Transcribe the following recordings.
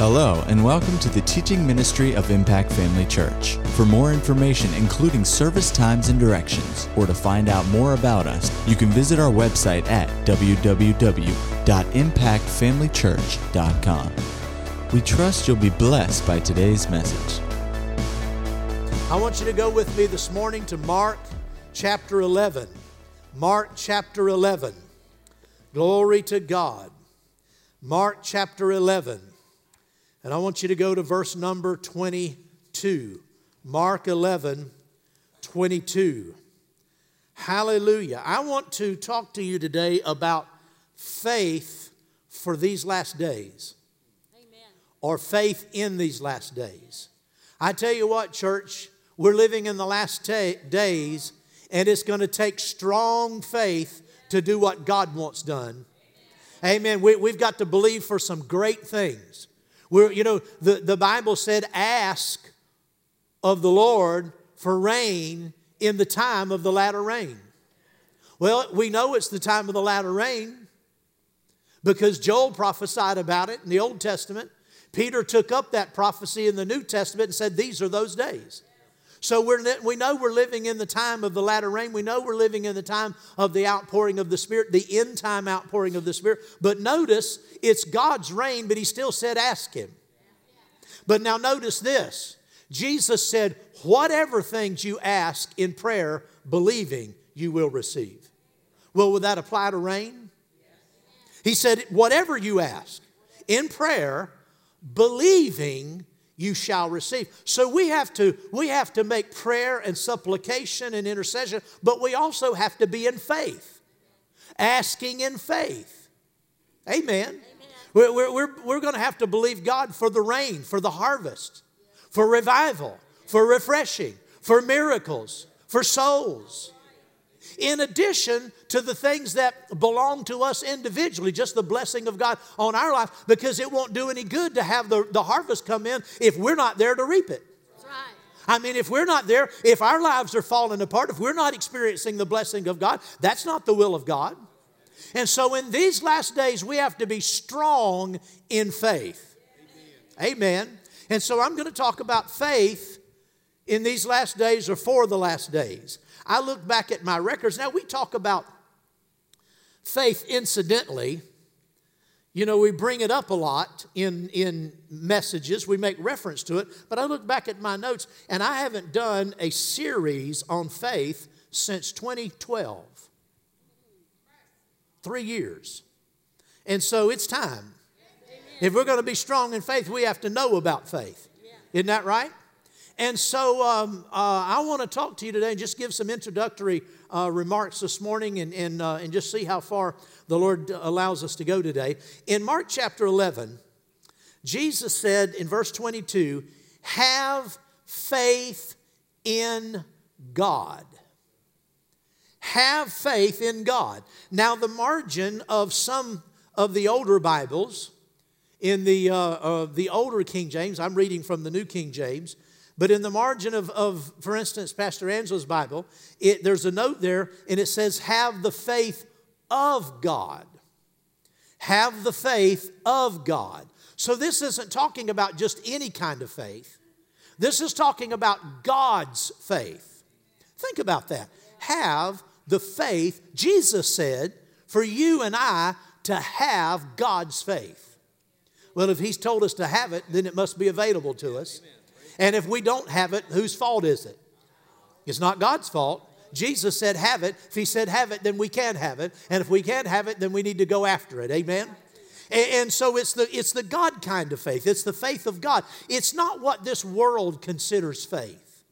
Hello, and welcome to the teaching ministry of Impact Family Church. For more information, including service times and directions, or to find out more about us, you can visit our website at www.impactfamilychurch.com. We trust you'll be blessed by today's message. I want you to go with me this morning to Mark chapter 11. Mark chapter 11. Glory to God. Mark chapter 11. And I want you to go to verse number 22. Mark 11, 22. Hallelujah. I want to talk to you today about faith for these last days. Amen. Or faith in these last days. I tell you what, church, we're living in the last ta- days, and it's going to take strong faith to do what God wants done. Amen. We, we've got to believe for some great things. You know, the, the Bible said, ask of the Lord for rain in the time of the latter rain. Well, we know it's the time of the latter rain because Joel prophesied about it in the Old Testament. Peter took up that prophecy in the New Testament and said, These are those days. So we're, we know we're living in the time of the latter rain. We know we're living in the time of the outpouring of the Spirit, the end time outpouring of the Spirit. But notice it's God's rain, but He still said, ask Him. But now notice this Jesus said, whatever things you ask in prayer, believing, you will receive. Well, would that apply to rain? He said, whatever you ask in prayer, believing, you shall receive. So we have to we have to make prayer and supplication and intercession, but we also have to be in faith. Asking in faith. Amen. Amen. We're, we're, we're, we're going to have to believe God for the rain, for the harvest, for revival, for refreshing, for miracles, for souls in addition to the things that belong to us individually, just the blessing of God on our life, because it won't do any good to have the, the harvest come in if we're not there to reap it. I mean, if we're not there, if our lives are falling apart, if we're not experiencing the blessing of God, that's not the will of God. And so in these last days, we have to be strong in faith. Amen. Amen. And so I'm going to talk about faith in these last days or for the last days. I look back at my records. Now, we talk about faith incidentally. You know, we bring it up a lot in, in messages, we make reference to it, but I look back at my notes and I haven't done a series on faith since 2012. Three years. And so it's time. If we're going to be strong in faith, we have to know about faith. Isn't that right? And so um, uh, I want to talk to you today and just give some introductory uh, remarks this morning and, and, uh, and just see how far the Lord allows us to go today. In Mark chapter 11, Jesus said in verse 22, Have faith in God. Have faith in God. Now, the margin of some of the older Bibles, in the, uh, uh, the older King James, I'm reading from the New King James, but in the margin of, of for instance, Pastor Angela's Bible, it, there's a note there and it says, Have the faith of God. Have the faith of God. So this isn't talking about just any kind of faith. This is talking about God's faith. Think about that. Have the faith, Jesus said, for you and I to have God's faith. Well, if He's told us to have it, then it must be available to us. Amen. And if we don't have it, whose fault is it? It's not God's fault. Jesus said, have it. If He said, have it, then we can have it. And if we can't have it, then we need to go after it. Amen? And so it's the, it's the God kind of faith. It's the faith of God. It's not what this world considers faith.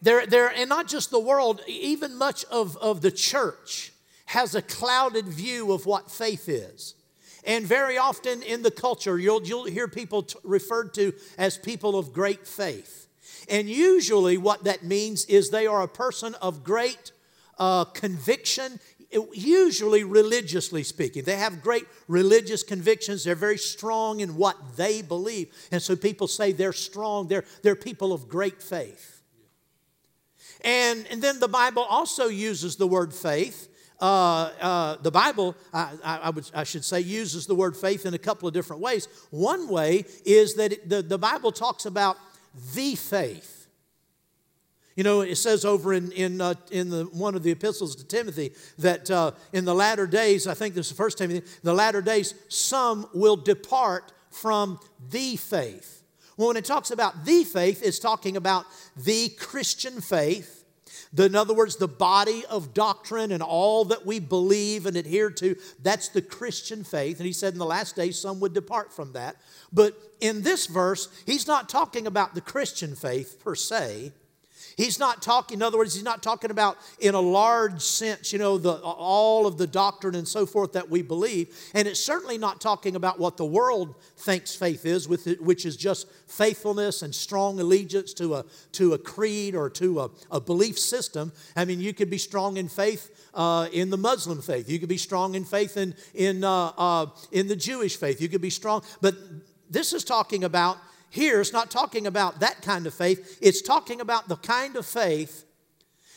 There, there, and not just the world, even much of, of the church has a clouded view of what faith is. And very often in the culture, you'll, you'll hear people t- referred to as people of great faith. And usually, what that means is they are a person of great uh, conviction, usually religiously speaking. They have great religious convictions. They're very strong in what they believe. And so people say they're strong, they're, they're people of great faith. And, and then the Bible also uses the word faith uh, uh, the Bible, I, I, would, I should say, uses the word faith in a couple of different ways. One way is that it, the, the Bible talks about the faith. You know, it says over in, in, uh, in the, one of the epistles to Timothy that uh, in the latter days, I think this is the First Timothy, the latter days, some will depart from the faith. Well, when it talks about the faith, it's talking about the Christian faith the, in other words, the body of doctrine and all that we believe and adhere to, that's the Christian faith. And he said in the last days some would depart from that. But in this verse, he's not talking about the Christian faith per se. He's not talking, in other words, he's not talking about in a large sense, you know, the, all of the doctrine and so forth that we believe. And it's certainly not talking about what the world thinks faith is, which is just faithfulness and strong allegiance to a, to a creed or to a, a belief system. I mean, you could be strong in faith uh, in the Muslim faith, you could be strong in faith in, in, uh, uh, in the Jewish faith, you could be strong. But this is talking about here it's not talking about that kind of faith, it's talking about the kind of faith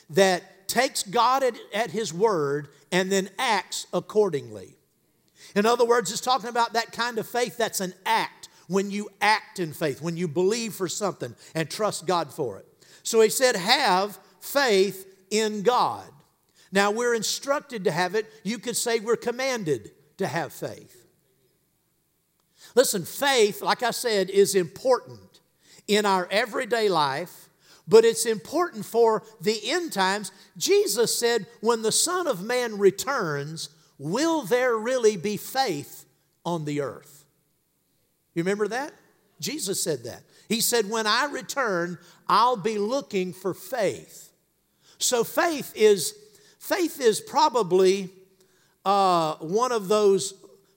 that takes God at, at His word and then acts accordingly. In other words, it's talking about that kind of faith that's an act when you act in faith, when you believe for something and trust God for it. So he said, have faith in God. Now we're instructed to have it. You could say we're commanded to have faith. Listen, faith, like I said, is important in our everyday life, but it's important for the end times. Jesus said, When the Son of Man returns, will there really be faith on the earth? You remember that? Jesus said that. He said, When I return, I'll be looking for faith. So faith is faith is probably uh, one of those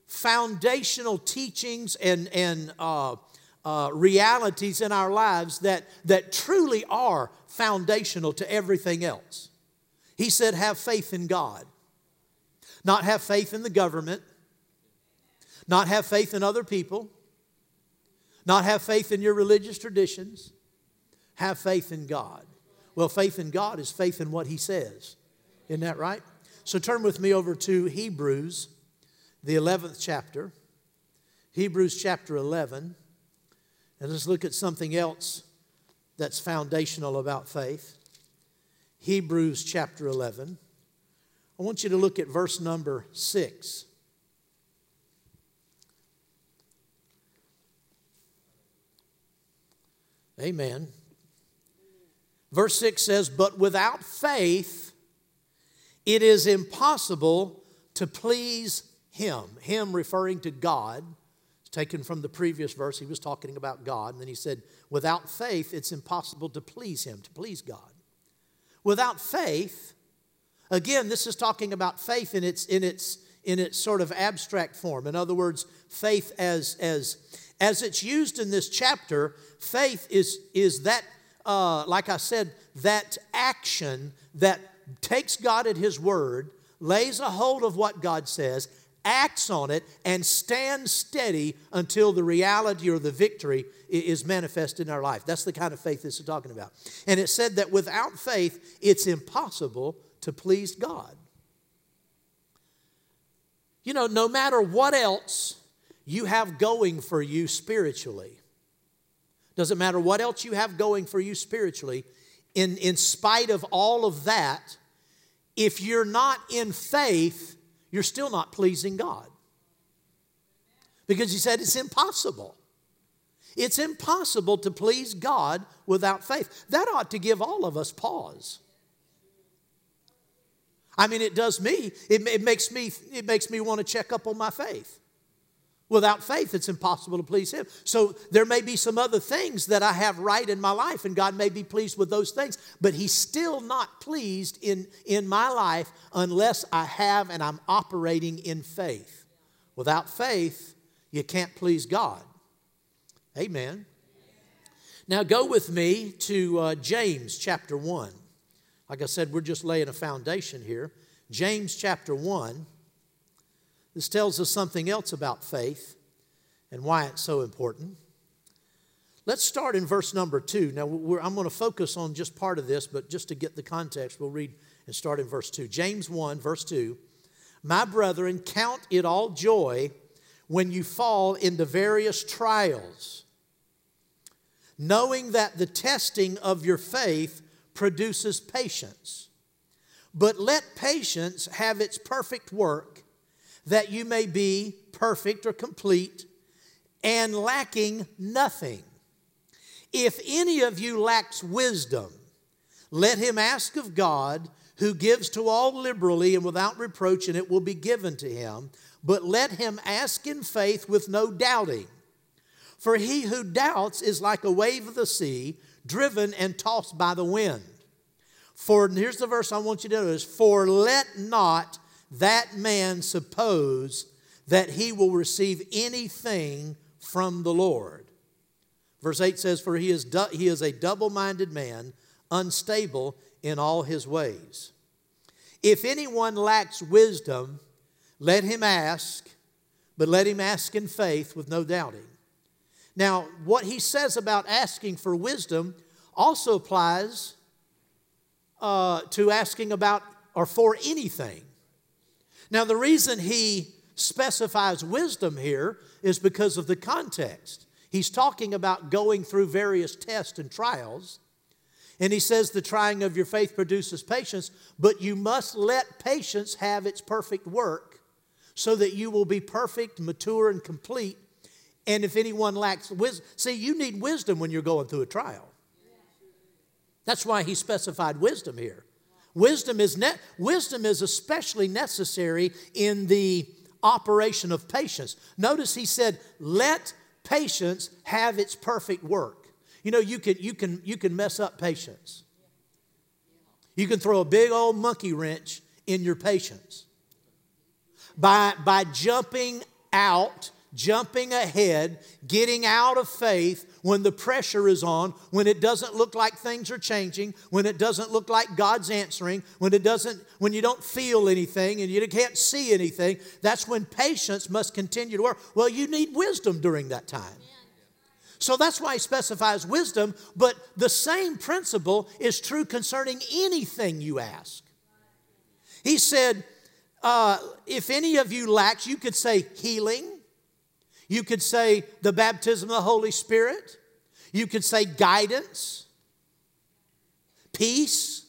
foundational teachings and, and uh, uh, realities in our lives that, that truly are foundational to everything else. He said, Have faith in God, not have faith in the government, not have faith in other people, not have faith in your religious traditions, have faith in God. Well, faith in God is faith in what He says. Isn't that right? So turn with me over to Hebrews the 11th chapter, Hebrews chapter 11, and let's look at something else that's foundational about faith. Hebrews chapter 11. I want you to look at verse number 6. Amen. Verse 6 says, But without faith, it is impossible to please him. Him referring to God. It's taken from the previous verse. He was talking about God. And then he said, without faith, it's impossible to please him, to please God. Without faith, again, this is talking about faith in its, in its, in its sort of abstract form. In other words, faith as, as, as it's used in this chapter, faith is, is that, uh, like I said, that action that takes God at His word, lays a hold of what God says, acts on it, and stands steady until the reality or the victory is manifest in our life. That's the kind of faith this is talking about. And it said that without faith, it's impossible to please God. You know, no matter what else you have going for you spiritually, doesn't matter what else you have going for you spiritually, in, in spite of all of that, if you're not in faith, you're still not pleasing God. Because he said it's impossible. It's impossible to please God without faith. That ought to give all of us pause. I mean, it does me. It, it, makes me. it makes me want to check up on my faith. Without faith, it's impossible to please Him. So there may be some other things that I have right in my life, and God may be pleased with those things, but He's still not pleased in, in my life unless I have and I'm operating in faith. Without faith, you can't please God. Amen. Now go with me to uh, James chapter 1. Like I said, we're just laying a foundation here. James chapter 1. This tells us something else about faith and why it's so important. Let's start in verse number two. Now, I'm going to focus on just part of this, but just to get the context, we'll read and start in verse 2. James 1, verse 2. My brethren, count it all joy when you fall into various trials, knowing that the testing of your faith produces patience. But let patience have its perfect work, that you may be perfect or complete and lacking nothing. If any of you lacks wisdom, let him ask of God, who gives to all liberally and without reproach, and it will be given to him. But let him ask in faith with no doubting. For he who doubts is like a wave of the sea, driven and tossed by the wind. For here's the verse I want you to notice For let not that man suppose that he will receive anything from the Lord. Verse 8 says, For he is, he is a double minded man, unstable in all his ways. If anyone lacks wisdom, let him ask, but let him ask in faith with no doubting. Now, what he says about asking for wisdom also applies uh, to asking about or for anything. Now, the reason he specifies wisdom here is because of the context. He's talking about going through various tests and trials. And he says, The trying of your faith produces patience, but you must let patience have its perfect work so that you will be perfect, mature, and complete. And if anyone lacks wisdom, see, you need wisdom when you're going through a trial. That's why he specified wisdom here. Wisdom is, ne- wisdom is especially necessary in the operation of patience. Notice he said, Let patience have its perfect work. You know, you can, you can, you can mess up patience. You can throw a big old monkey wrench in your patience by, by jumping out, jumping ahead, getting out of faith when the pressure is on, when it doesn't look like things are changing, when it doesn't look like God's answering, when it doesn't when you don't feel anything and you can't see anything, that's when patience must continue to work. Well, you need wisdom during that time. So that's why he specifies wisdom, but the same principle is true concerning anything you ask. He said, uh, if any of you lacks, you could say healing. You could say the baptism of the Holy Spirit. You could say guidance, peace,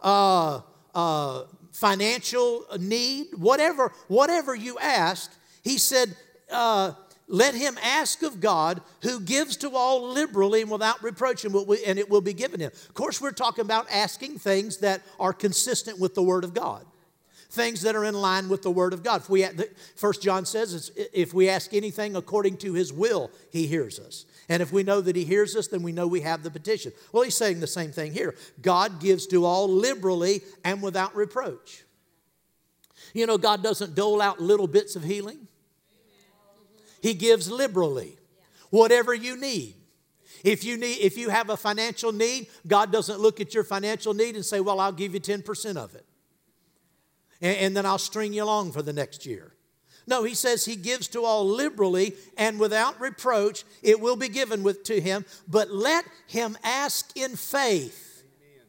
uh, uh, financial need, whatever, whatever you ask. He said, uh, let him ask of God who gives to all liberally and without reproach, and, and it will be given him. Of course, we're talking about asking things that are consistent with the Word of God things that are in line with the Word of God. If we, First John says, if we ask anything according to His will, He hears us. And if we know that He hears us, then we know we have the petition. Well, He's saying the same thing here. God gives to all liberally and without reproach. You know, God doesn't dole out little bits of healing. He gives liberally whatever you need. If you need if you have a financial need, God doesn't look at your financial need and say, "Well, I'll give you 10% of it." And, and then I'll string you along for the next year. No, he says he gives to all liberally and without reproach, it will be given with, to him, but let him ask in faith Amen.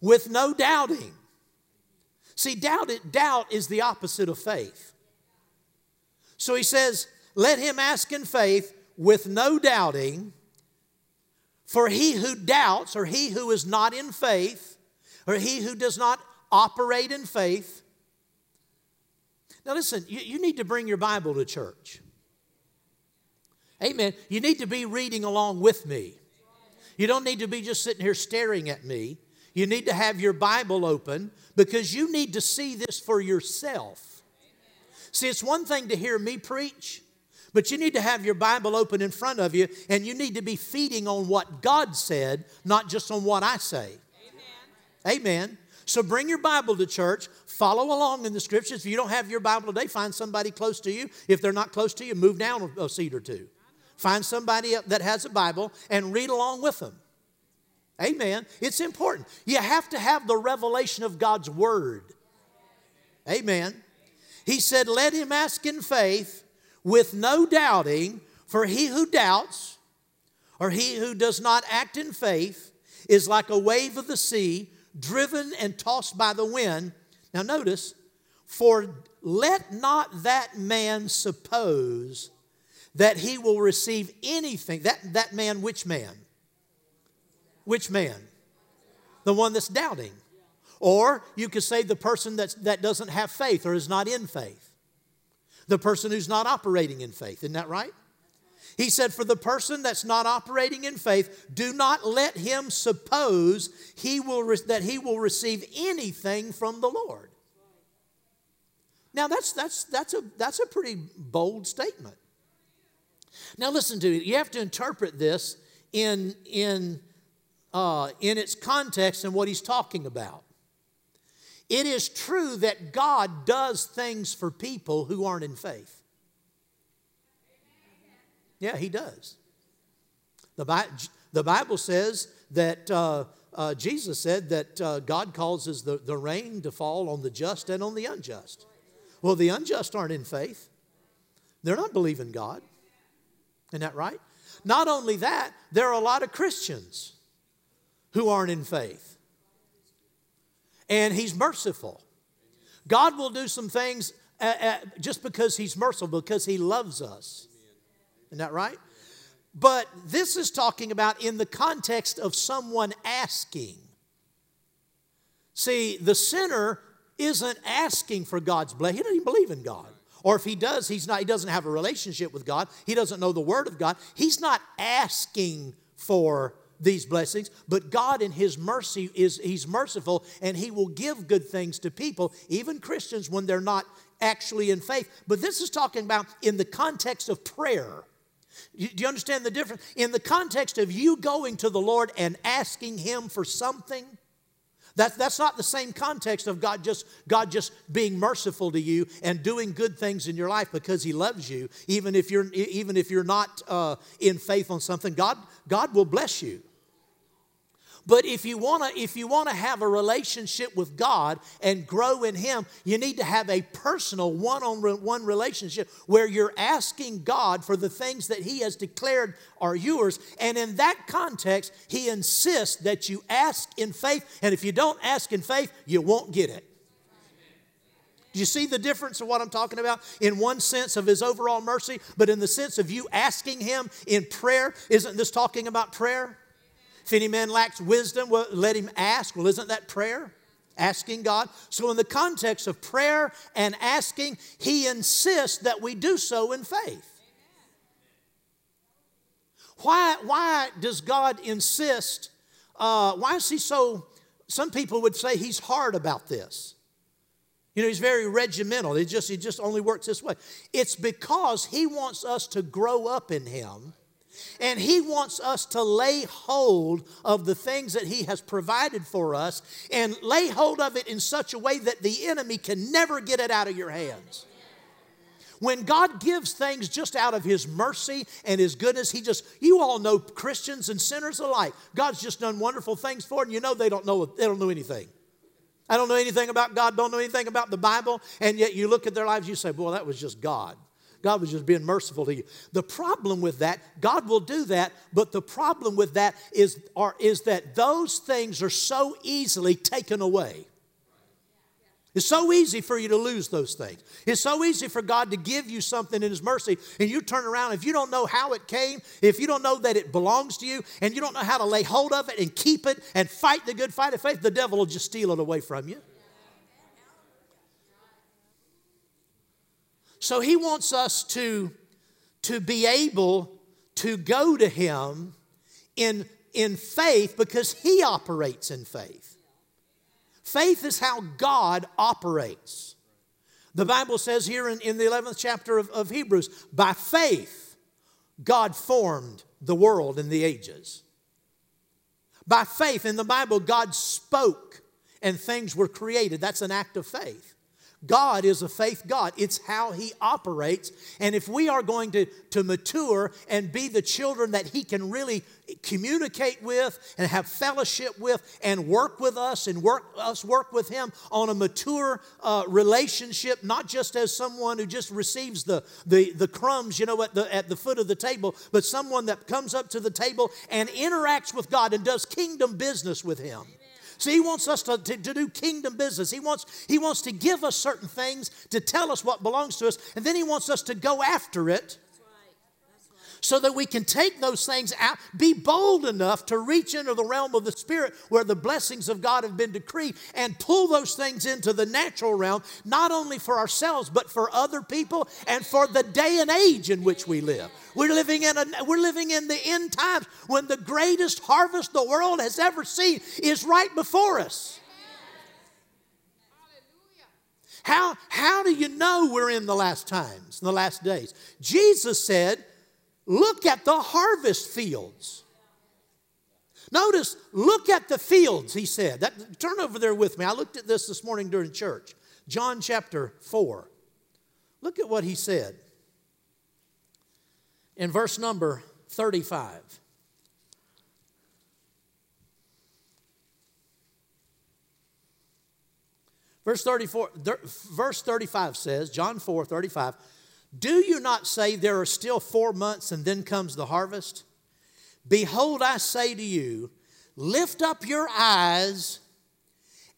with no doubting. See, doubt, doubt is the opposite of faith. So he says, let him ask in faith with no doubting. For he who doubts, or he who is not in faith, or he who does not operate in faith, now listen, you, you need to bring your Bible to church. Amen. You need to be reading along with me. You don't need to be just sitting here staring at me. You need to have your Bible open because you need to see this for yourself. See, it's one thing to hear me preach, but you need to have your Bible open in front of you and you need to be feeding on what God said, not just on what I say. Amen. Amen. So bring your Bible to church, follow along in the scriptures. If you don't have your Bible today, find somebody close to you. If they're not close to you, move down a seat or two. Find somebody that has a Bible and read along with them. Amen. It's important. You have to have the revelation of God's Word. Amen. He said, Let him ask in faith with no doubting, for he who doubts or he who does not act in faith is like a wave of the sea driven and tossed by the wind. Now, notice, for let not that man suppose that he will receive anything. That, that man, which man? Which man? The one that's doubting. Or you could say the person that's, that doesn't have faith or is not in faith. The person who's not operating in faith. Isn't that right? He said, For the person that's not operating in faith, do not let him suppose he will re- that he will receive anything from the Lord. Now, that's, that's, that's, a, that's a pretty bold statement. Now, listen to it. You have to interpret this in, in, uh, in its context and what he's talking about. It is true that God does things for people who aren't in faith. Yeah, he does. The, Bi- the Bible says that uh, uh, Jesus said that uh, God causes the, the rain to fall on the just and on the unjust. Well, the unjust aren't in faith, they're not believing God. Isn't that right? Not only that, there are a lot of Christians who aren't in faith. And He's merciful. God will do some things uh, uh, just because He's merciful, because He loves us. Isn't that right? But this is talking about in the context of someone asking. See, the sinner isn't asking for God's blessing. He doesn't even believe in God. Or if he does, he's not, he doesn't have a relationship with God. He doesn't know the word of God. He's not asking for these blessings, but God in his mercy is he's merciful and he will give good things to people, even Christians when they're not actually in faith. But this is talking about in the context of prayer. Do you understand the difference? In the context of you going to the Lord and asking Him for something, that, that's not the same context of God just, God just being merciful to you and doing good things in your life because He loves you. Even if you're, even if you're not uh, in faith on something, God, God will bless you. But if you want to if you want to have a relationship with God and grow in him, you need to have a personal one-on-one relationship where you're asking God for the things that he has declared are yours. And in that context, he insists that you ask in faith, and if you don't ask in faith, you won't get it. Do you see the difference of what I'm talking about? In one sense of his overall mercy, but in the sense of you asking him in prayer, isn't this talking about prayer? If any man lacks wisdom, well, let him ask. Well, isn't that prayer? Asking God. So, in the context of prayer and asking, he insists that we do so in faith. Why, why does God insist? Uh, why is he so? Some people would say he's hard about this. You know, he's very regimental. He just, he just only works this way. It's because he wants us to grow up in him and He wants us to lay hold of the things that He has provided for us and lay hold of it in such a way that the enemy can never get it out of your hands. When God gives things just out of His mercy and His goodness, He just, you all know Christians and sinners alike. God's just done wonderful things for, and you know they don't know, they don't know anything. I don't know anything about God, don't know anything about the Bible, and yet you look at their lives, you say, boy, that was just God. God was just being merciful to you. The problem with that, God will do that, but the problem with that is, are, is that those things are so easily taken away. It's so easy for you to lose those things. It's so easy for God to give you something in His mercy, and you turn around. If you don't know how it came, if you don't know that it belongs to you, and you don't know how to lay hold of it and keep it and fight the good fight of faith, the devil will just steal it away from you. So he wants us to, to be able to go to him in, in faith because he operates in faith. Faith is how God operates. The Bible says here in, in the 11th chapter of, of Hebrews by faith, God formed the world and the ages. By faith, in the Bible, God spoke and things were created. That's an act of faith. God is a faith God. It's how He operates. And if we are going to, to mature and be the children that He can really communicate with and have fellowship with and work with us and work us work with Him on a mature uh, relationship, not just as someone who just receives the, the, the crumbs, you know, at the, at the foot of the table, but someone that comes up to the table and interacts with God and does kingdom business with Him So he wants us to, to, to, do kingdom business. He wants, he wants to give us certain things to tell us what belongs to us, and then he wants us to go after it so that we can take those things out, be bold enough to reach into the realm of the Spirit where the blessings of God have been decreed and pull those things into the natural realm, not only for ourselves, but for other people and for the day and age in which we live. We're living in, a, we're living in the end times when the greatest harvest the world has ever seen is right before us. How, how do you know we're in the last times, in the last days? Jesus said, Look at the harvest fields. Notice, look at the fields, he said. That, turn over there with me. I looked at this this morning during church. John chapter 4. Look at what he said in verse number 35. Verse 34, verse 35 says, John 4, 35, do you not say there are still four months and then comes the harvest? Behold, I say to you, lift up your eyes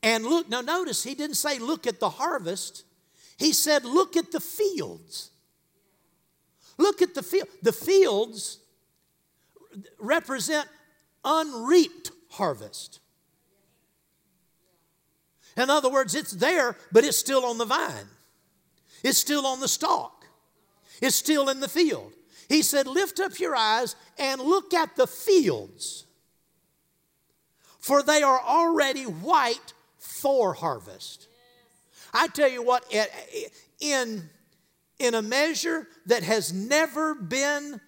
and look. Now, notice he didn't say look at the harvest, he said look at the fields. Look at the field. The fields represent unreaped harvest. In other words, it's there, but it's still on the vine, it's still on the stalk is still in the field. He said, Lift up your eyes and look at the fields, for they are already white for harvest. I tell you what, in, in a measure that has never been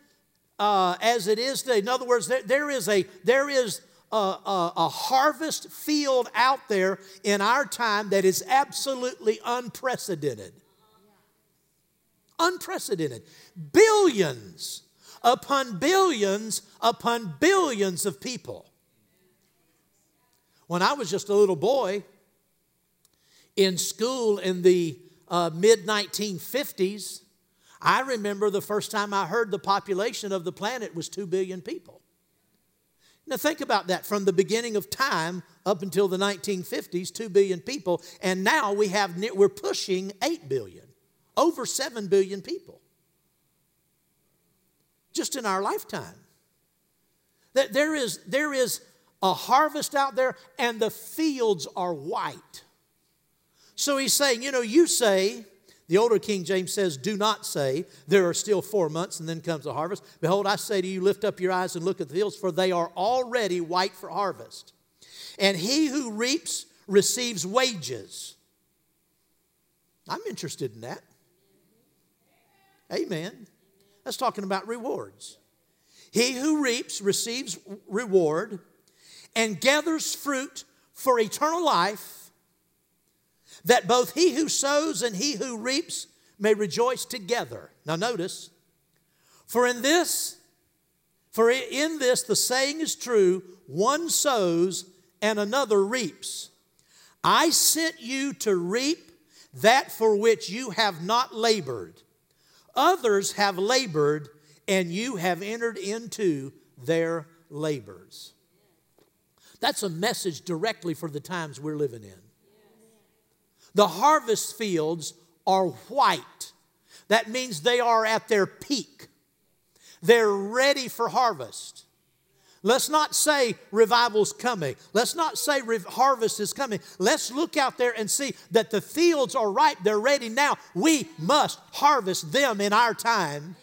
uh, as it is today, in other words, there, there is, a, there is a, a, a harvest field out there in our time that is absolutely unprecedented. Unprecedented. Billions upon billions upon billions of people. When I was just a little boy in school in the uh, mid 1950s, I remember the first time I heard the population of the planet was 2 billion people. Now, think about that from the beginning of time up until the 1950s, 2 billion people, and now we have, we're pushing 8 billion. Over 7 billion people. Just in our lifetime. That There is, there is a harvest out there, and the fields are white. So he's saying, you know, you say, the older King James says, Do not say, There are still four months and then comes the harvest. Behold, I say to you, Lift up your eyes and look at the fields, for they are already white for harvest. And he who reaps receives wages. I'm interested in that. Amen. That's talking about rewards. He who reaps receives reward and gathers fruit for eternal life, that both he who sows and he who reaps may rejoice together. Now, notice, for in this, for in this the saying is true one sows and another reaps. I sent you to reap that for which you have not labored. Others have labored, and you have entered into their labors. That's a message directly for the times we're living in. The harvest fields are white. That means they are at their peak. They're ready for harvest. Let's not say revival's coming. Let's not say harvest is coming. Let's look out there and see that the fields are ripe. They're ready now. We must harvest them in our time.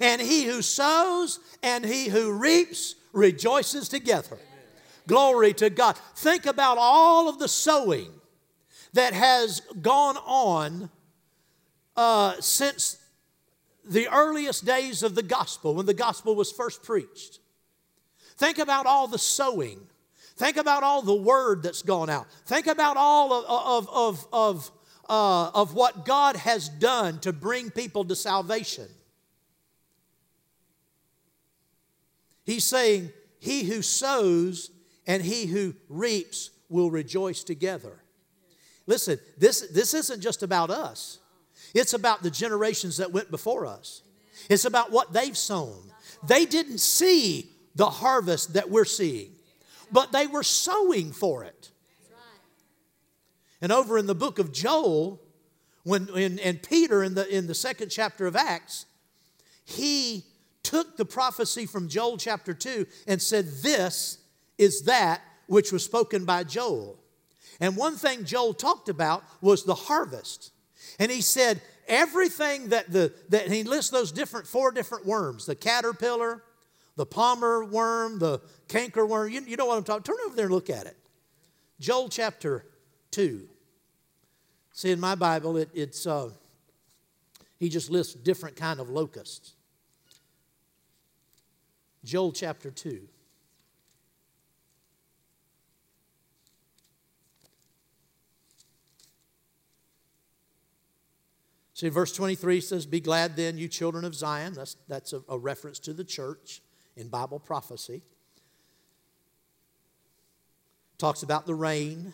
And he who sows and he who reaps rejoices together. Glory to God. Think about all of the sowing that has gone on uh, since the earliest days of the gospel, when the gospel was first preached. Think about all the sowing. Think about all the word that's gone out. Think about all of, of, of, of, uh, of what God has done to bring people to salvation. He's saying, He who sows and he who reaps will rejoice together. Listen, this, this isn't just about us, it's about the generations that went before us. It's about what they've sown. They didn't see the harvest that we're seeing. but they were sowing for it. And over in the book of Joel, when in, and Peter in the in the second chapter of Acts, he took the prophecy from Joel chapter 2 and said, This is that which was spoken by Joel. And one thing Joel talked about was the harvest. And he said, everything that the that he lists those different four different worms, the caterpillar, the palmer worm, the canker worm. You, you know what I'm talking. Turn over there and look at it. Joel chapter 2. See, in my Bible, it, it's uh, he just lists different kind of locusts. Joel chapter 2. See, verse 23 says, Be glad then, you children of Zion. That's, that's a, a reference to the church in Bible prophecy. Talks about the rain,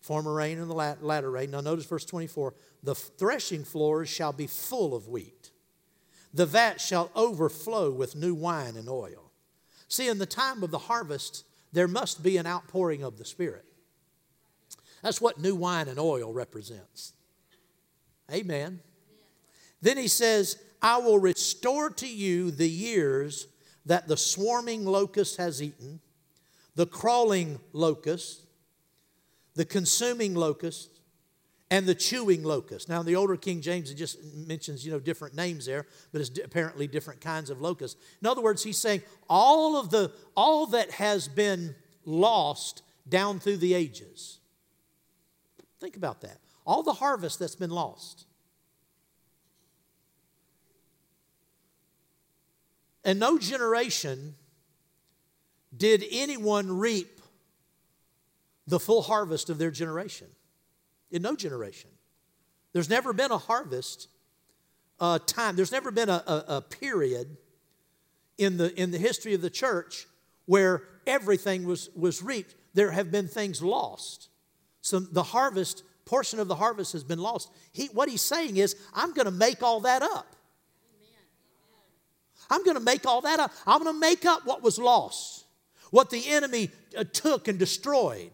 former rain and the latter rain. Now, notice verse 24 The threshing floors shall be full of wheat, the vat shall overflow with new wine and oil. See, in the time of the harvest, there must be an outpouring of the Spirit. That's what new wine and oil represents. Amen. Then he says, I will restore to you the years that the swarming locust has eaten, the crawling locust, the consuming locust, and the chewing locust. Now, the older King James, just mentions, you know, different names there, but it's apparently different kinds of locusts. In other words, he's saying all of the, all that has been lost down through the ages. Think about that all the harvest that's been lost. And no generation did anyone reap the full harvest of their generation. In no generation. There's never been a harvest uh, time, there's never been a, a, a period in the, in the history of the church where everything was, was reaped. There have been things lost. So the harvest portion of the harvest has been lost. He, what he's saying is, I'm going to make all that up. I'm going to make all that up. I'm going to make up what was lost, what the enemy uh, took and destroyed.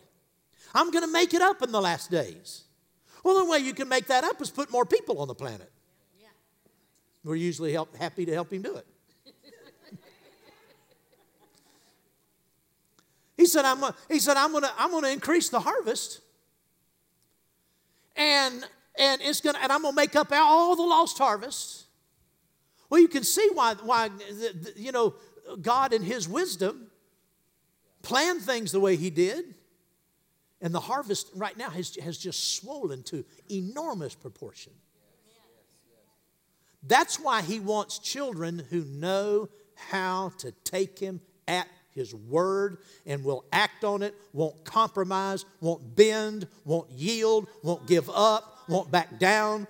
I'm going to make it up in the last days. Well, the way you can make that up is put more people on the planet. We're usually help, happy to help him do it. he said, I'm, he said, I'm going to I'm going to increase the harvest and and it's gonna and I'm gonna make up all the lost harvests. Well, you can see why why you know God in His wisdom planned things the way He did, and the harvest right now has, has just swollen to enormous proportion. That's why He wants children who know how to take Him at his word and will act on it, won't compromise, won't bend, won't yield, won't give up, won't back down.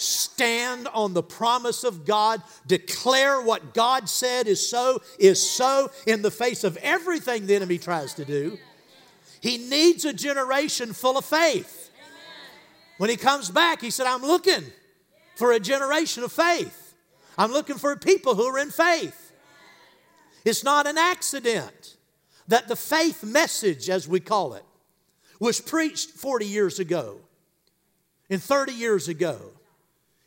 Stand on the promise of God, declare what God said is so, is so in the face of everything the enemy tries to do. He needs a generation full of faith. When he comes back, he said, I'm looking for a generation of faith. I'm looking for people who are in faith. It's not an accident that the faith message, as we call it, was preached 40 years ago and 30 years ago.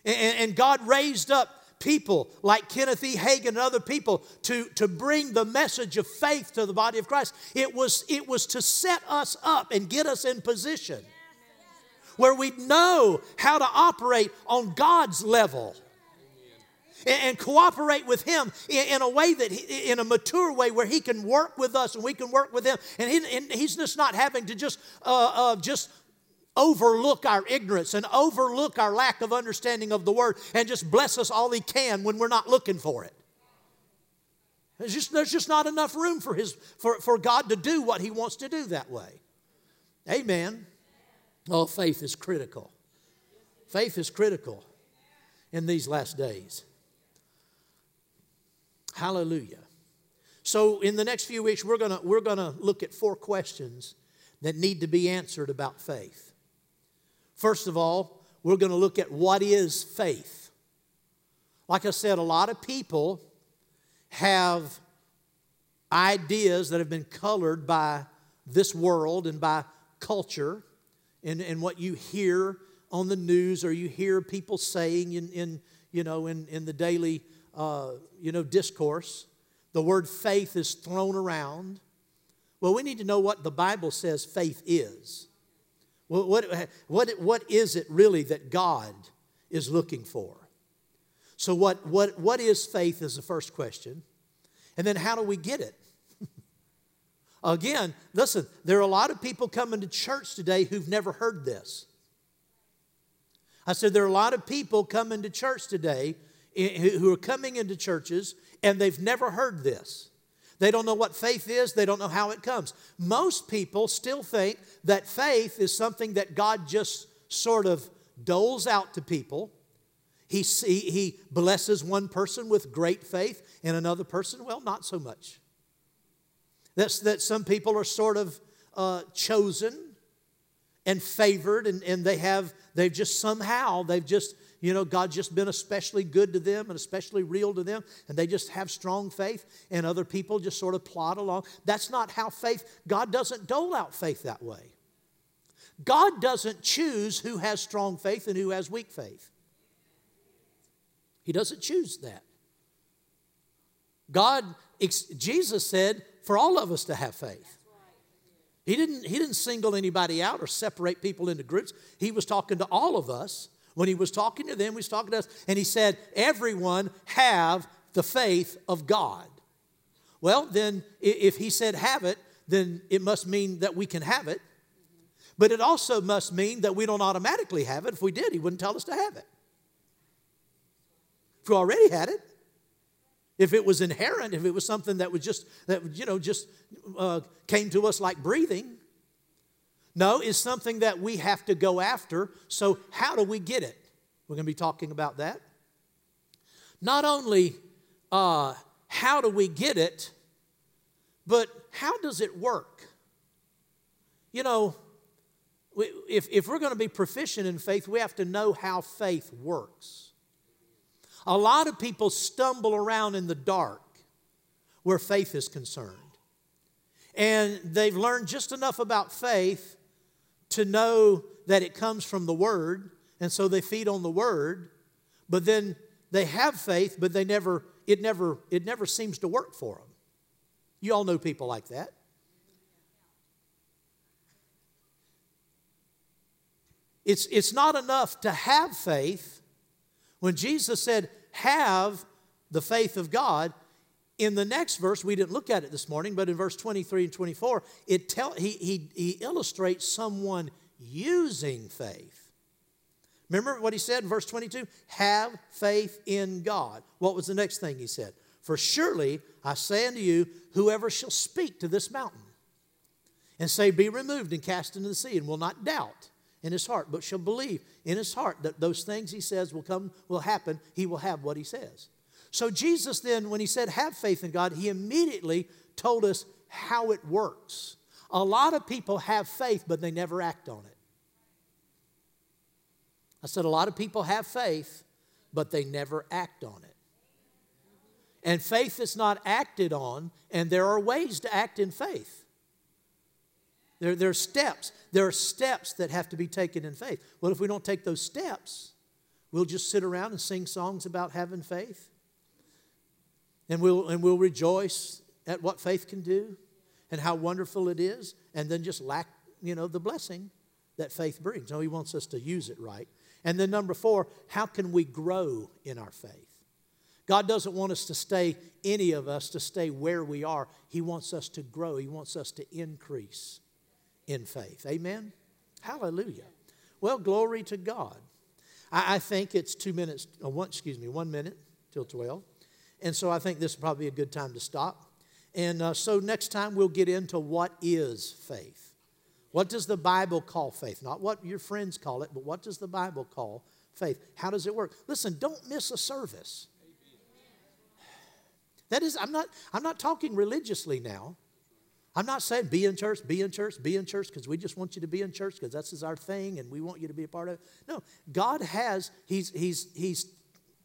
And, God raised up people like Kenneth E. Hagin and other people to, to bring the message of faith to the body of Christ. It was, it was to set us up and get us in position where we know how to operate on God's level and, cooperate with Him in, a way that, he, in a mature way where He can work with us and we can work with Him. And, he, and He's just not having to just, uh, uh, just overlook our ignorance and overlook our lack of understanding of the Word and just bless us all He can when we're not looking for it. There's just, there's just not enough room for, his, for, for God to do what He wants to do that way. Amen. Oh, faith is critical. Faith is critical in these last days. Hallelujah. So, in the next few weeks, we're going to we're going to look at four questions that need to be answered about faith. First of all, we're going to look at what is faith. Like I said, a lot of people have ideas that have been colored by this world and by culture and, and what you hear on the news or you hear people saying in, in you know, in, in the daily, uh, you know, discourse. The word faith is thrown around. Well, we need to know what the Bible says faith is. What, what, what, what is it really that God is looking for? So, what, what, what is faith is the first question. And then, how do we get it? Again, listen, there are a lot of people coming to church today who've never heard this. I said, there are a lot of people coming to church today who are coming into churches and they've never heard this. They don't know what faith is, they don't know how it comes. Most people still think that faith is something that God just sort of doles out to people. He, he, blesses one person with great faith and another person, well, not so much. That's, that some people are sort of uh, chosen and favored, and, and they have, they've just somehow, they've just, you know, God's just been especially good to them and especially real to them, and they just have strong faith, and other people just sort of plod along. That's not how faith, God doesn't dole out faith that way. God doesn't choose who has strong faith and who has weak faith. He doesn't choose that. God, Jesus said, for all of us to have faith. He didn't, he didn't single anybody out or separate people into groups. He was talking to all of us. When he was talking to them, he was talking to us, and he said, Everyone have the faith of God. Well, then, if he said have it, then it must mean that we can have it. But it also must mean that we don't automatically have it. If we did, he wouldn't tell us to have it. If we already had it, if it was inherent, if it was something that was just, that, you know, just uh, came to us like breathing. No, it's something that we have to go after. So, how do we get it? We're going to be talking about that. Not only uh, how do we get it, but how does it work? You know, if, if we're going to be proficient in faith, we have to know how faith works. A lot of people stumble around in the dark where faith is concerned. And they've learned just enough about faith to know that it comes from the Word, and so they feed on the Word, but then they have faith, but they never, it never, it never seems to work for them. You all know people like that. It's, it's not enough to have faith when Jesus said, have the faith of God, in the next verse, we didn't look at it this morning, but in verse 23 and 24, it tell, he, he, he illustrates someone using faith. Remember what he said in verse 22? Have faith in God. What was the next thing he said? For surely I say unto you, whoever shall speak to this mountain and say, Be removed and cast into the sea, and will not doubt in his heart, but shall believe in his heart that those things he says will come, will happen, he will have what he says. So Jesus then, when he said have faith in God, he immediately told us how it works. A lot of people have faith, but they never act on it. I said a lot of people have faith, but they never act on it. And faith is not acted on, and there are ways to act in faith. There, there are steps. There are steps that have to be taken in faith. Well, if we don't take those steps, we'll just sit around and sing songs about having faith. And we'll, and we'll rejoice at what faith can do and how wonderful it is, and then just lack, you know, the blessing that faith brings. No, he wants us to use it right. And then number four, how can we grow in our faith? God doesn't want us to stay, any of us, to stay where we are. He wants us to grow. He wants us to increase in faith. Amen? Hallelujah. Well, glory to God. I, I think it's two minutes, uh, one, excuse me, one minute till 12. And so I think this is probably a good time to stop. And uh, so next time we'll get into what is faith. What does the Bible call faith? Not what your friends call it, but what does the Bible call faith? How does it work? Listen, don't miss a service. That is, I'm not, I'm not talking religiously now. I'm not saying be in church, be in church, be in church because we just want you to be in church because that's is our thing and we want you to be a part of it. No, God has, He's, he's, he's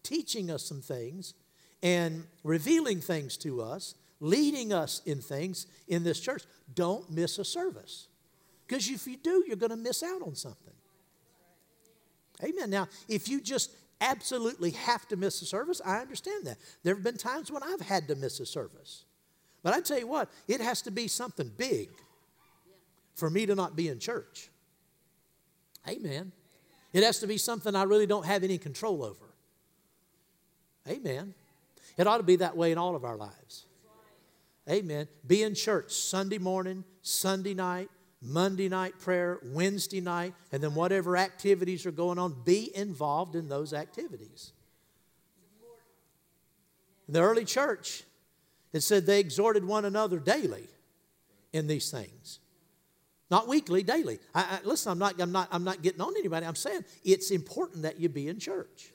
teaching us some things and revealing things to us leading us in things in this church. Don't miss a service. Because if you do, you're going to miss out on something. Amen. Now, if you just absolutely have to miss a service, I understand that. There have been times when I've had to miss a service. But I tell you what, it has to be something big for me to not be in church. Amen. It has to be something I really don't have any control over. Amen. It ought to be that way in all of our lives. Amen. Be in church Sunday morning, Sunday night, Monday night prayer, Wednesday night, and then whatever activities are going on, be involved in those activities. In the early church, it said they exhorted one another daily in these things. Not weekly, daily. I, I, listen, I'm not, I'm, not, I'm not getting on anybody. I'm saying it's important that you be in church.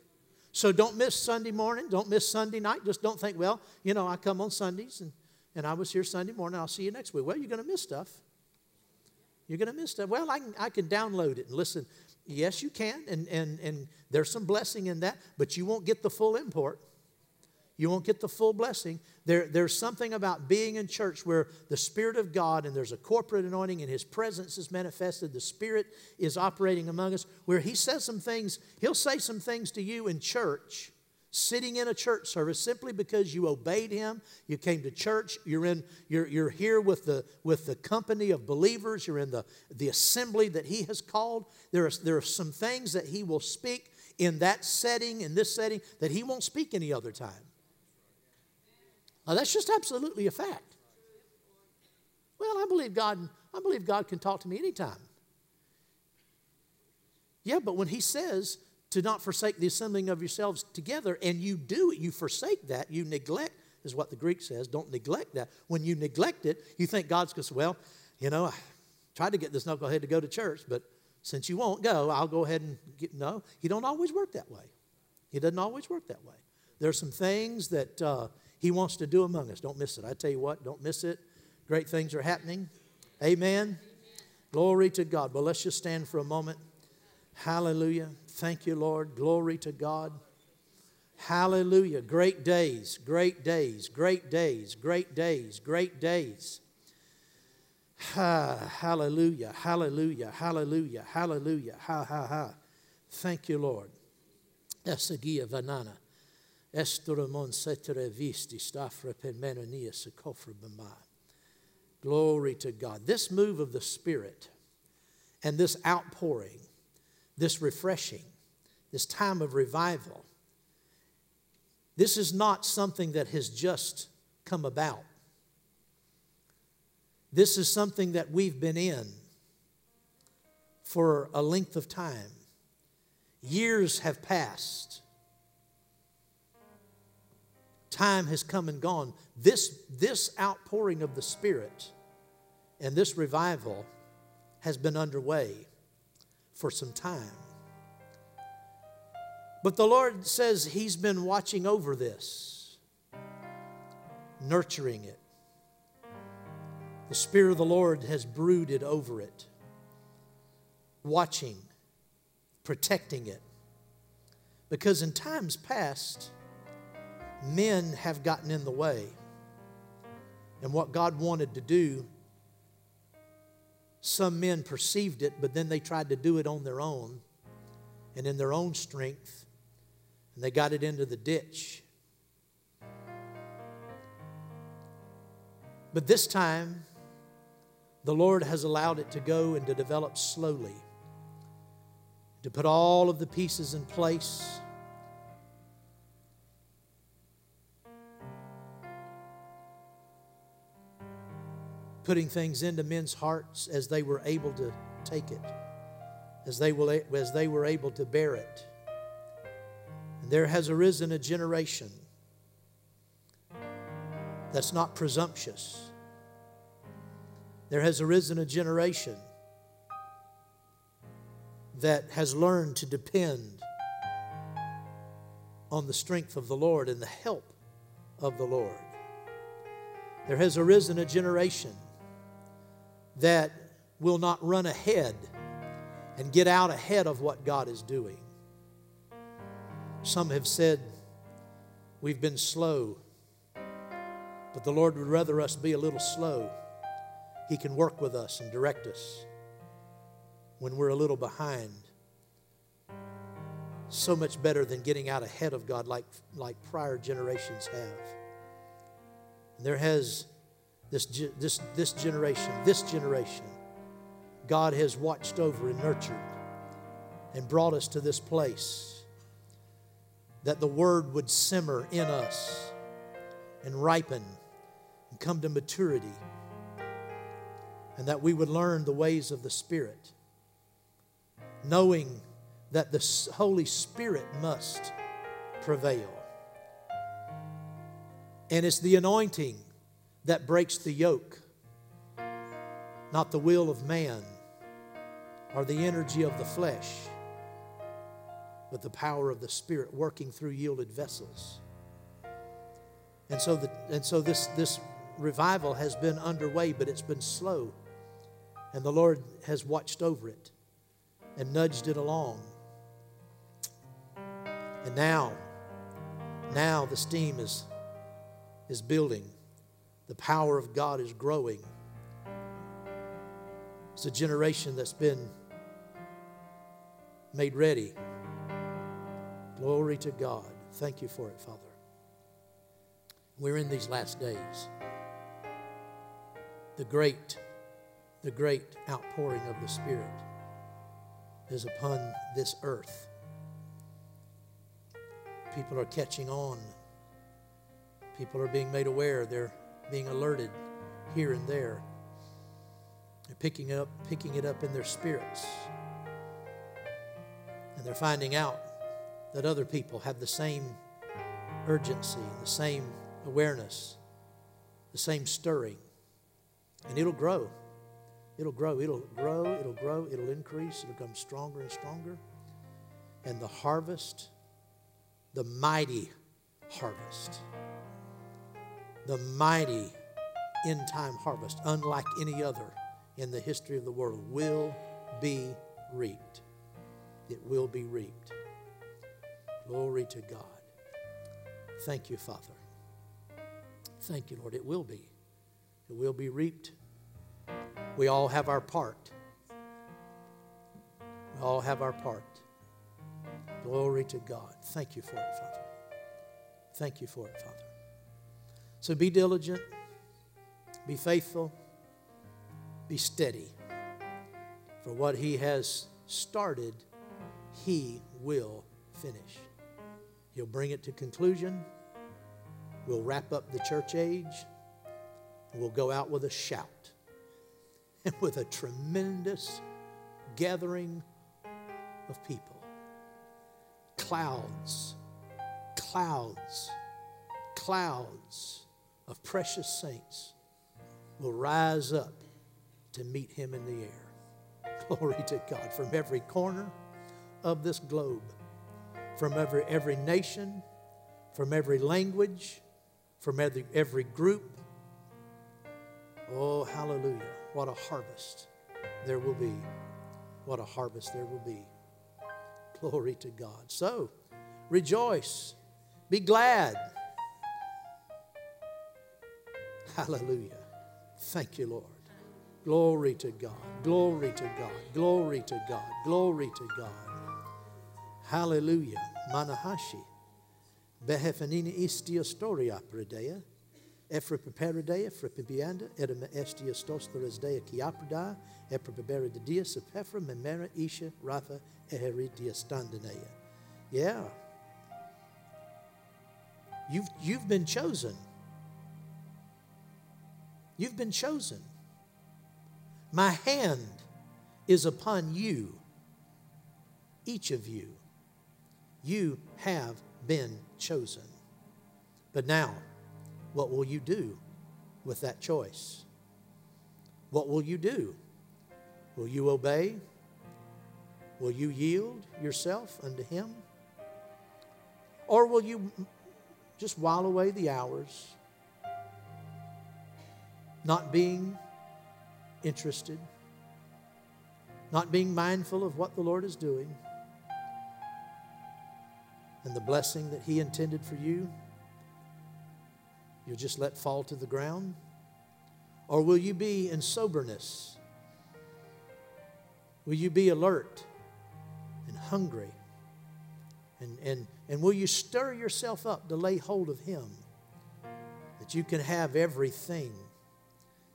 So don't miss Sunday morning. Don't miss Sunday night. Just don't think, well, you know, I come on Sundays and, and I was here Sunday morning. I'll see you next week. Well, you're going to miss stuff. You're going to miss stuff. Well, I can, I can download it and listen. Yes, you can, and, and, and there's some blessing in that, but you won't get the full import. You won't get the full blessing. There, there's something about being in church where the Spirit of God and there's a corporate anointing and His presence is manifested. The Spirit is operating among us, where He says some things, He'll say some things to you in church, sitting in a church service, simply because you obeyed Him. You came to church. You're, in, you're, you're here with the, with the company of believers. You're in the, the assembly that He has called. There are, there are some things that He will speak in that setting, in this setting, that He won't speak any other time. Now, that's just absolutely a fact. Well, I believe God, I believe God can talk to me anytime. Yeah, but when he says to not forsake the assembling of yourselves together, and you do it, you forsake that, you neglect, is what the Greek says. Don't neglect that. When you neglect it, you think God's going to say, well, you know, I tried to get this knucklehead to go to church, but since you won't go, I'll go ahead and get. No, he don't always work that way. He doesn't always work that way. There are some things that uh, he wants to do among us. Don't miss it. I tell you what, don't miss it. Great things are happening. Amen. Amen. Glory to God. Well, let's just stand for a moment. Hallelujah. Thank you, Lord. Glory to God. Hallelujah. Great days, great days, great days, great days, great days. Ha, hallelujah, hallelujah, hallelujah, hallelujah, ha, ha, ha. Thank you, Lord. Esagia vanana. Glory to God. This move of the Spirit and this outpouring, this refreshing, this time of revival, this is not something that has just come about. This is something that we've been in for a length of time. Years have passed time has come and gone. This, this outpouring of the Spirit and this revival has been underway for some time. But the Lord says He's been watching over this, nurturing it. The Spirit of the Lord has brooded over it, watching, protecting it. Because in times past, men have gotten in the way. And what God wanted to do, some men perceived it, but then they tried to do it on their own and in their own strength, and they got it into the ditch. But this time, the Lord has allowed it to go and to develop slowly, to put all of the pieces in place putting things into men's hearts as they were able to take it, as they, will, as they were able to bear it. And there has arisen a generation that's not presumptuous. There has arisen a generation that has learned to depend on the strength of the Lord and the help of the Lord. There has arisen a generation that will not run ahead and get out ahead of what God is doing. Some have said we've been slow But the Lord would rather us be a little slow. He can work with us and direct us when we're a little behind. So much better than getting out ahead of God like, like prior generations have. There has this, this, this generation, this generation, God has watched over and nurtured and brought us to this place that the word would simmer in us and ripen and come to maturity, and that we would learn the ways of the Spirit, knowing that the Holy Spirit must prevail. And it's the anointing that breaks the yoke, not the will of man or the energy of the flesh, but the power of the Spirit working through yielded vessels. And so, the, and so this, this revival has been underway, but it's been slow. And the Lord has watched over it and nudged it along. And now, now the steam is, is building. The power of God is growing. It's a generation that's been made ready. Glory to God. Thank you for it, Father. We're in these last days. The great, the great outpouring of the Spirit is upon this earth. People are catching on. People are being made aware. They're being alerted here and there. They're picking up, picking it up in their spirits. And they're finding out that other people have the same urgency, the same awareness, the same stirring. And it'll grow. It'll grow. It'll grow. It'll grow. It'll increase. It'll become stronger and stronger. And the harvest, the mighty harvest, the mighty end time harvest, unlike any other in the history of the world, will be reaped. It will be reaped. Glory to God. Thank you, Father. Thank you, Lord. It will be. It will be reaped. We all have our part. We all have our part. Glory to God. Thank you for it, Father. Thank you for it, Father. So be diligent, be faithful, be steady. For what He has started, He will finish. He'll bring it to conclusion. We'll wrap up the church age. And we'll go out with a shout and with a tremendous gathering of people. Clouds, clouds, clouds of precious saints will rise up to meet him in the air. Glory to God from every corner of this globe from every, every nation, from every language, from every, every group. Oh, hallelujah. What a harvest there will be. What a harvest there will be. Glory to God. So, rejoice. Be glad. Hallelujah. Thank you, Lord. Glory to God. Glory to God. Glory to God. Glory to God. Hallelujah. Manahashi. Behefanina istia storia predea. Efra preparadea, fra pibianda, edema estia stostoresdea kiaprada, epra de dia, sepefra memera isha rafa eheritia standanea. Yeah. You've, you've been chosen. You've been chosen. My hand is upon you, each of you. You have been chosen. But now, what will you do with that choice? What will you do? Will you obey? Will you yield yourself unto Him? Or will you just while away the hours, not being interested, not being mindful of what the Lord is doing? and the blessing that He intended for you. you'll just let fall to the ground? Or will you be in soberness? Will you be alert and hungry? And, and, and will you stir yourself up to lay hold of Him that you can have everything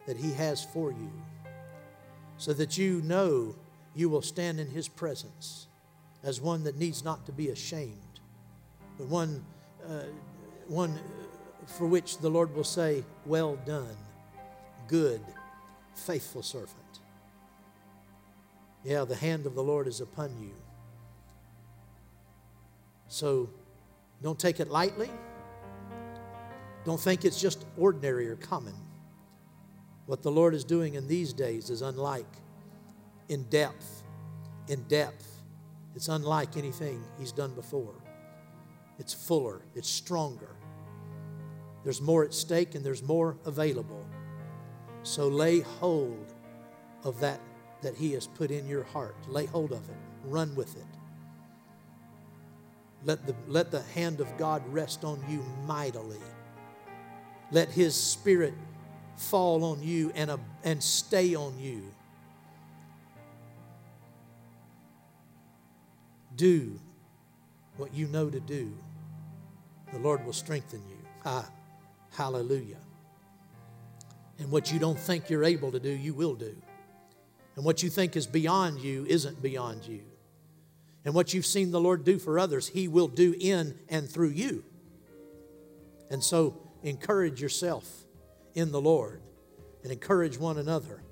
that He has for you so that you know you will stand in His presence as one that needs not to be ashamed, but one, uh, one for which the Lord will say, Well done, good, faithful servant. Yeah, the hand of the Lord is upon you. So don't take it lightly. Don't think it's just ordinary or common. What the Lord is doing in these days is unlike in depth. In depth. It's unlike anything He's done before. It's fuller, it's stronger. There's more at stake and there's more available. So lay hold of that that He has put in your heart. Lay hold of it, run with it. Let the, let the hand of God rest on you mightily. Let His Spirit fall on you and, uh, and stay on you. Do what you know to do. The Lord will strengthen you. Ah, hallelujah. And what you don't think you're able to do, you will do. And what you think is beyond you isn't beyond you. And what you've seen the Lord do for others, He will do in and through you. And so encourage yourself in the Lord and encourage one another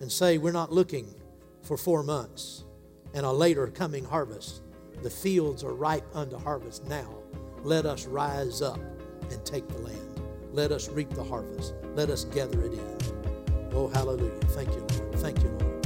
and say, We're not looking for four months and a later coming harvest. The fields are ripe unto harvest now. Let us rise up and take the land. Let us reap the harvest. Let us gather it in. Oh, hallelujah. Thank you, Lord. Thank you, Lord.